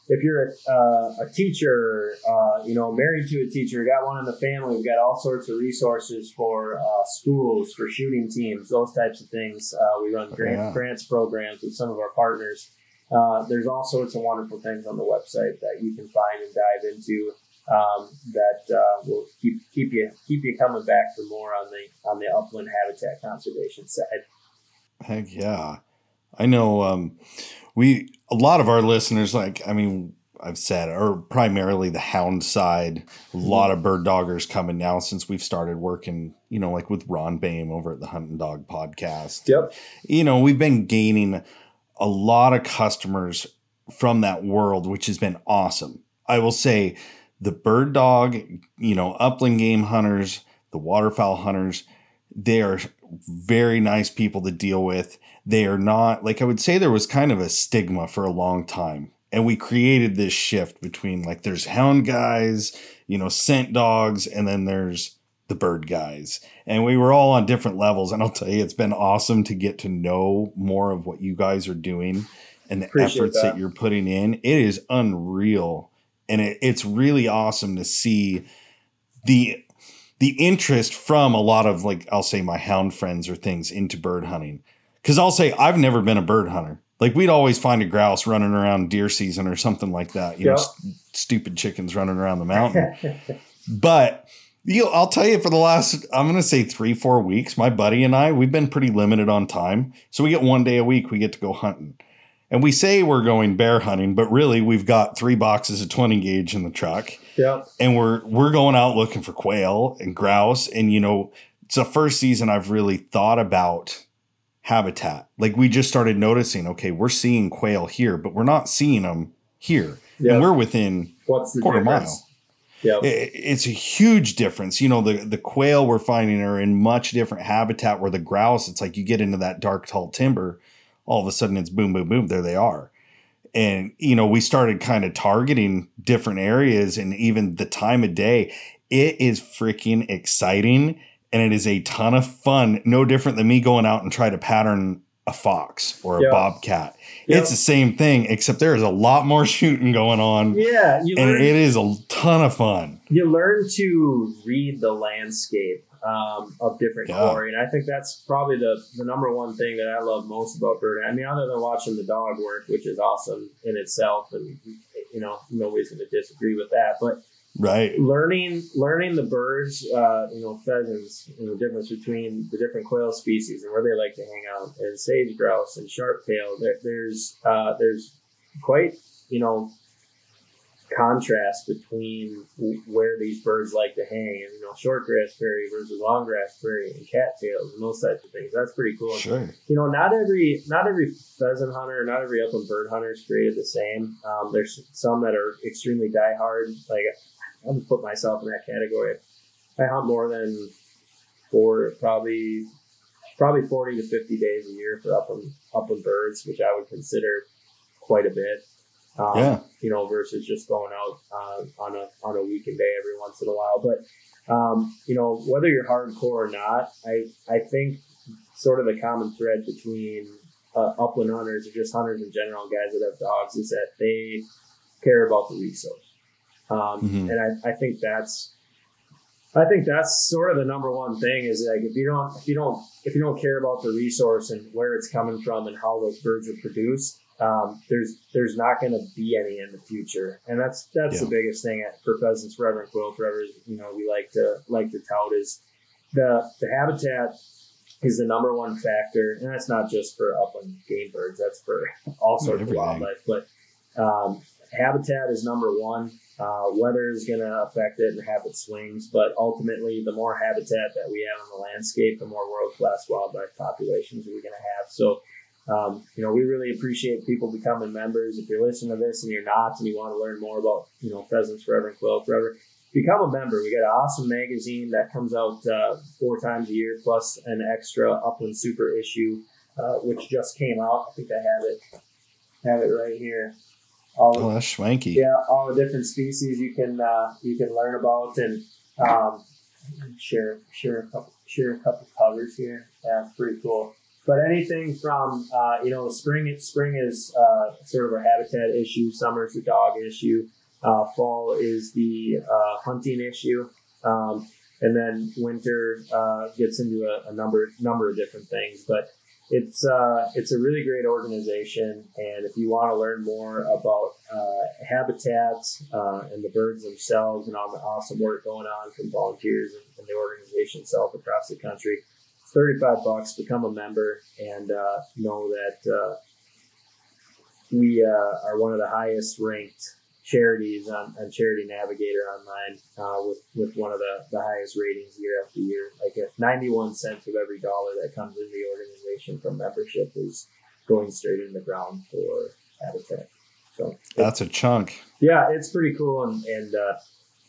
if you're a, uh, a teacher, uh, you know, married to a teacher, got one in the family, we've got all sorts of resources for uh, schools, for shooting teams, those types of things. Uh, we run grant, Yeah. grants programs with some of our partners. Uh, there's all sorts of wonderful things on the website that you can find and dive into um, that uh, will keep keep you keep you coming back for more on the on the upland habitat conservation side. Heck yeah. I know um we a lot of our listeners like I mean I've said are primarily the hound side, a lot of bird doggers coming now since we've started working, you know, like with Ron Bame over at the Hunt and Dog podcast. Yep. You know, we've been gaining a lot of customers from that world, which has been awesome. I will say the bird dog, you know, upland game hunters, the waterfowl hunters, they are very nice people to deal with. They are not like I would say there was kind of a stigma for a long time. And we created this shift between like there's hound guys, you know, scent dogs, and then there's the bird guys. And we were all on different levels. And I'll tell you, it's been awesome to get to know more of what you guys are doing and the Appreciate efforts that. that. you're putting in. It is unreal. And it, it's really awesome to see the the interest from a lot of like I'll say my hound friends or things into bird hunting. Cause I'll say I've never been a bird hunter. Like we'd always find a grouse running around deer season or something like that. You know, st- stupid chickens running around the mountain. But you know, I'll tell you for the last I'm gonna say three, four weeks, my buddy and I, we've been pretty limited on time. So we get one day a week we get to go hunting. And we say we're going bear hunting, but really we've got three boxes of 20 gauge in the truck yep. and we're we're going out looking for quail and grouse and you know it's the first season i've really thought about habitat like we just started noticing okay we're seeing quail here but we're not seeing them here Yep. and we're within What's the quarter difference? Yep. i- it's a huge difference you know the the quail we're finding are in much different habitat where the grouse it's like you get into that dark tall timber all of a sudden it's boom boom boom there they are and you know we started kind of targeting different areas and even the time of day it is freaking exciting and it is a ton of fun no different than me going out and try to pattern a fox or a Yeah. bobcat it's the same thing except there is a lot more shooting going on yeah, you and learn, it is a ton of fun you learn to read the landscape um, of different Yeah. quarry, and I think that's probably the, the number one thing that I love most about birding. I mean, other than watching the dog work, which is awesome in itself, and you know nobody's going to disagree with that, but right. Learning learning the birds, uh, you know, pheasants, and the difference between the different quail species and where they like to hang out, and sage grouse and sharp tail. There, there's uh, there's quite you know contrast between where these birds like to hang and you know short grass prairie versus long grass prairie and cattails and those types of things. That's pretty cool. Sure. You know not every not every pheasant hunter not every upland bird hunter is created the same. Um, there's some that are extremely die hard like i'm gonna put myself in that category i hunt more than four probably probably 40 to 50 days a year for upland upland birds which i would consider quite a bit um, yeah. You know, versus just going out uh, on a on a weekend day every once in a while. But um, you know, whether you're hardcore or not, I I think sort of the common thread between uh, upland hunters or just hunters in general, guys that have dogs, is that they care about the resource. Um, mm-hmm. And I, I think that's I think that's sort of the number one thing is like if you don't if you don't if you don't care about the resource and where it's coming from and how those birds are produced, um, there's there's not going to be any in the future, and that's that's yeah. the biggest thing at, for pheasants forever and quail forever. You know, we like to like to tout is the the habitat is the number one factor, and that's not just for upland game birds. That's for all sorts of wildlife. But um, habitat is number one. Uh, weather is going to affect it and habit swings, but ultimately, the more habitat that we have in the landscape, the more world class wildlife populations we're going to have. So um, you know, we really appreciate people becoming members. If you're listening to this and you're not, and you want to learn more about, you know, Pheasants Forever and Quail Forever, become a member. We got an awesome magazine that comes out uh, four times a year, plus an extra Upland Super issue, uh, which just came out. I think I have it, have it right here. All oh, that's swanky. Yeah, all the different species you can uh, you can learn about and um, share share a couple share a couple covers here. Yeah, it's pretty cool. But anything from uh, you know spring spring is uh, sort of a habitat issue, summer is the dog issue, uh, fall is the uh, hunting issue, um, and then winter uh, gets into a, a, number number of different things. But it's uh, it's a really great organization, and if you want to learn more about habitats and the birds themselves and all the awesome work going on from volunteers and, and the organization itself across the country 35 bucks, become a member, and uh, know that uh, we uh, are one of the highest ranked charities on, on Charity Navigator online uh, with, with one of the, the highest ratings year after year. Like if 91 cents of every dollar that comes in the organization from membership is going straight in the ground for Habitat. So that's a chunk. Yeah, it's pretty cool, and, and uh,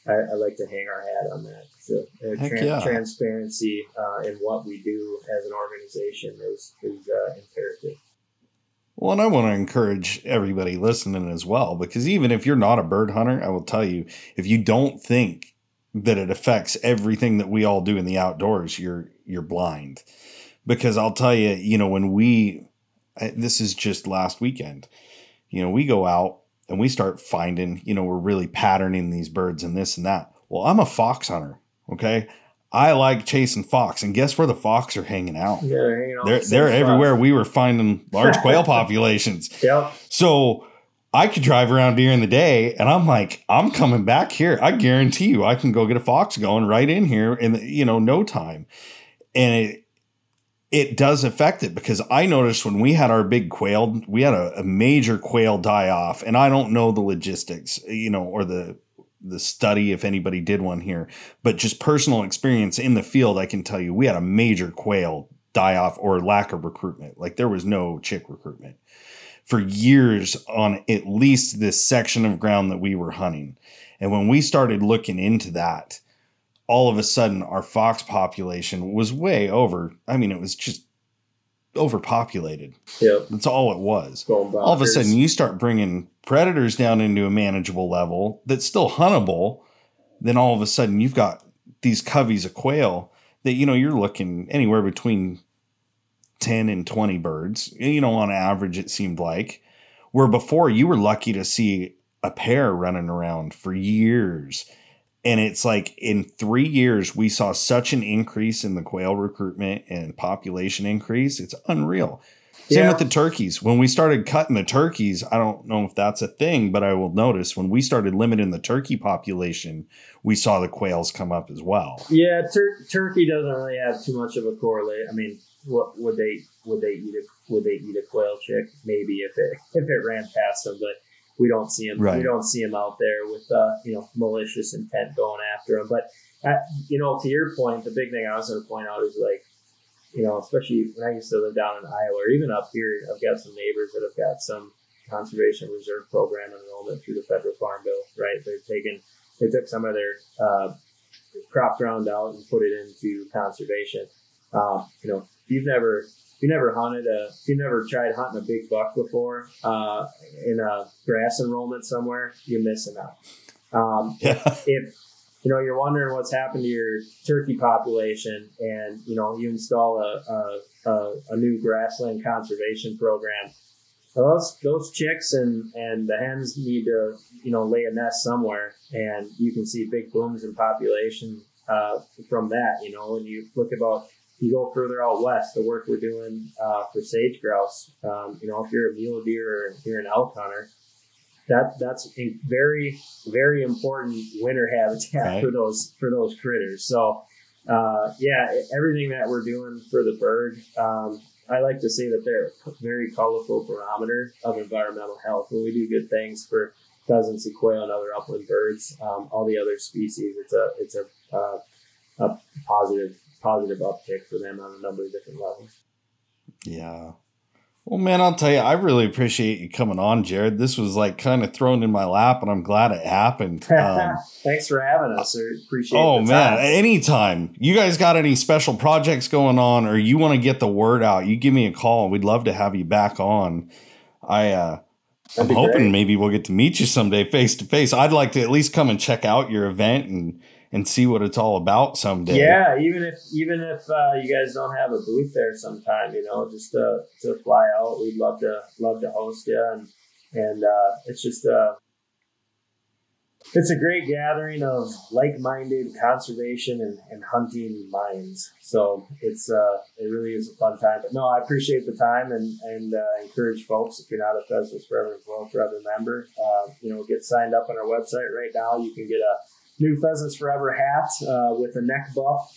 I, I, like to hang our hat on that. So uh, tra- yeah. transparency uh, in what we do as an organization is is uh, imperative. Well, and I want to encourage everybody listening as well, because even if you're not a bird hunter, I will tell you, if you don't think that it affects everything that we all do in the outdoors, you're you're blind. Because I'll tell you, you know, when we this is just last weekend, you know, we go out and we start finding, you know, we're really patterning these birds and this and that. Well, I'm a fox hunter. Okay. I like chasing fox, and guess where the fox are hanging out? Yeah, they're hanging They're, they're everywhere. We were finding large quail populations. Yep. So I could drive around during the day, and I'm like, I'm coming back here. I guarantee you, I can go get a fox going right in here in you know no time. And it it does affect it because I noticed when we had our big quail, we had a, a major quail die off, and I don't know the logistics, you know, or the the study if anybody did one here, but just personal experience in the field, I can tell you we had a major quail die off or lack of recruitment. Like there was no chick recruitment for years on at least this section of ground that we were hunting. And when we started looking into that, all of a sudden our fox population was way over. I mean, it was just overpopulated. Yep. That's all it was. All of a sudden, you start bringing predators down into a manageable level that's still huntable. Then all of a sudden, you've got these coveys of quail that, you know, you're looking anywhere between 10 and 20 birds, you know, on average, it seemed like. Where before you were lucky to see a pair running around for years and it's like in three years, we saw such an increase in the quail recruitment and population increase. It's unreal. Same yeah. with the turkeys. When we started cutting the turkeys, I don't know if that's a thing, but I will notice when we started limiting the turkey population, we saw the quails come up as well. Yeah, tur- turkey doesn't really have too much of a correlate. I mean, what would they would they eat a would they eat a quail chick? Maybe if it if it ran past them, but we don't see him. Right. We don't see him out there with uh, you know malicious intent going after him. But uh, you know, to your point, the big thing I was going to point out is like, you know, especially when I used to live down in Iowa or even up here, I've got some neighbors that have got some conservation reserve program enrollment through the federal farm bill. Right, they've taken they took some of their uh, crop ground out and put it into conservation. Uh, you know, if you've never you never hunted a if you never tried hunting a big buck before uh, in a grass enrollment somewhere, you're missing out. Um, Yeah. if you know you're wondering what's happened to your turkey population, and you know you install a a, a, a new grassland conservation program, those those chicks and and the hens need to you know lay a nest somewhere, and you can see big booms in population uh, from that. You know, when you look about you go further out west, the work we're doing uh, for sage grouse. Um, you know, if you're a mule deer or you're an elk hunter, that that's a very very important winter habitat Right. for those for those critters. So uh, yeah, everything that we're doing for the bird, um, I like to say that they're a very colorful barometer of environmental health. When we do good things for pheasants and quail and other upland birds, um, all the other species, it's a it's a uh, a positive positive uptick for them on a number of different levels. Yeah. Well, man, I'll tell you, I really appreciate you coming on, Jared. This was like kind of thrown in my lap, and I'm glad it happened. Um, Thanks for having us. I appreciate. oh man, time. anytime you guys got any special projects going on, or you want to get the word out, you give me a call. We'd love to have you back on. I uh, I'm hoping great. maybe we'll get to meet you someday face to face. I'd like to at least come and check out your event and and see what it's all about someday. Yeah, even if even if uh, you guys don't have a booth there sometime, you know, just to, to fly out, we'd love to love to host you, and and uh, it's just uh, it's a great gathering of like-minded conservation and, and hunting minds. So it's uh, it really is a fun time. But no, I appreciate the time and and uh, encourage folks if you're not a Pheasants Forever Forever member, uh, you know, get signed up on our website right now. You can get a new Pheasants Forever hat uh, with a neck buff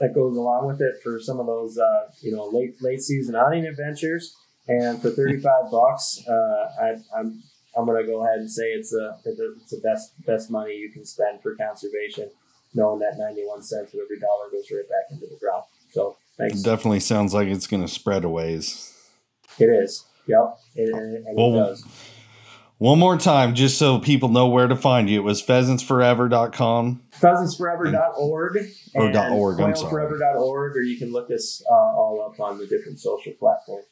that goes along with it for some of those uh, you know late late season hunting adventures. And for thirty five bucks, uh, I, I'm I'm gonna go ahead and say it's a it's the best best money you can spend for conservation, knowing that ninety one cents of every dollar goes right back into the ground. So thanks. It definitely sounds like it's going to spread a ways. It is. Yep. It, and it Well, does. One more time, just so people know where to find you. It was pheasantsforever.com. pheasantsforever.org Or and dot org, I'm sorry. quailforever.org, or you can look us uh, all up on the different social platforms.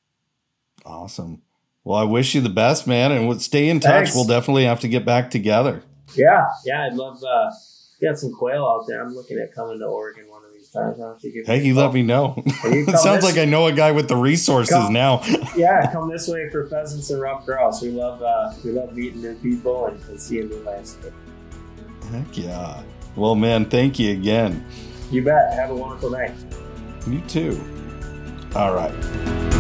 Awesome. Well, I wish you the best, man, and we'll stay in touch. Thanks. We'll definitely have to get back together. Yeah, yeah, I'd love uh, got some quail out there. I'm looking at coming to Oregon one of these times. I'll have to give Hey, you let me know. It sounds like I know a guy with the resources Come- now. Yeah, come this way for pheasants and ruffed grouse. We love uh, we love meeting new people and, and seeing new landscape. Heck yeah. Well, man, thank you again. You bet. Have a wonderful night. You too. All right.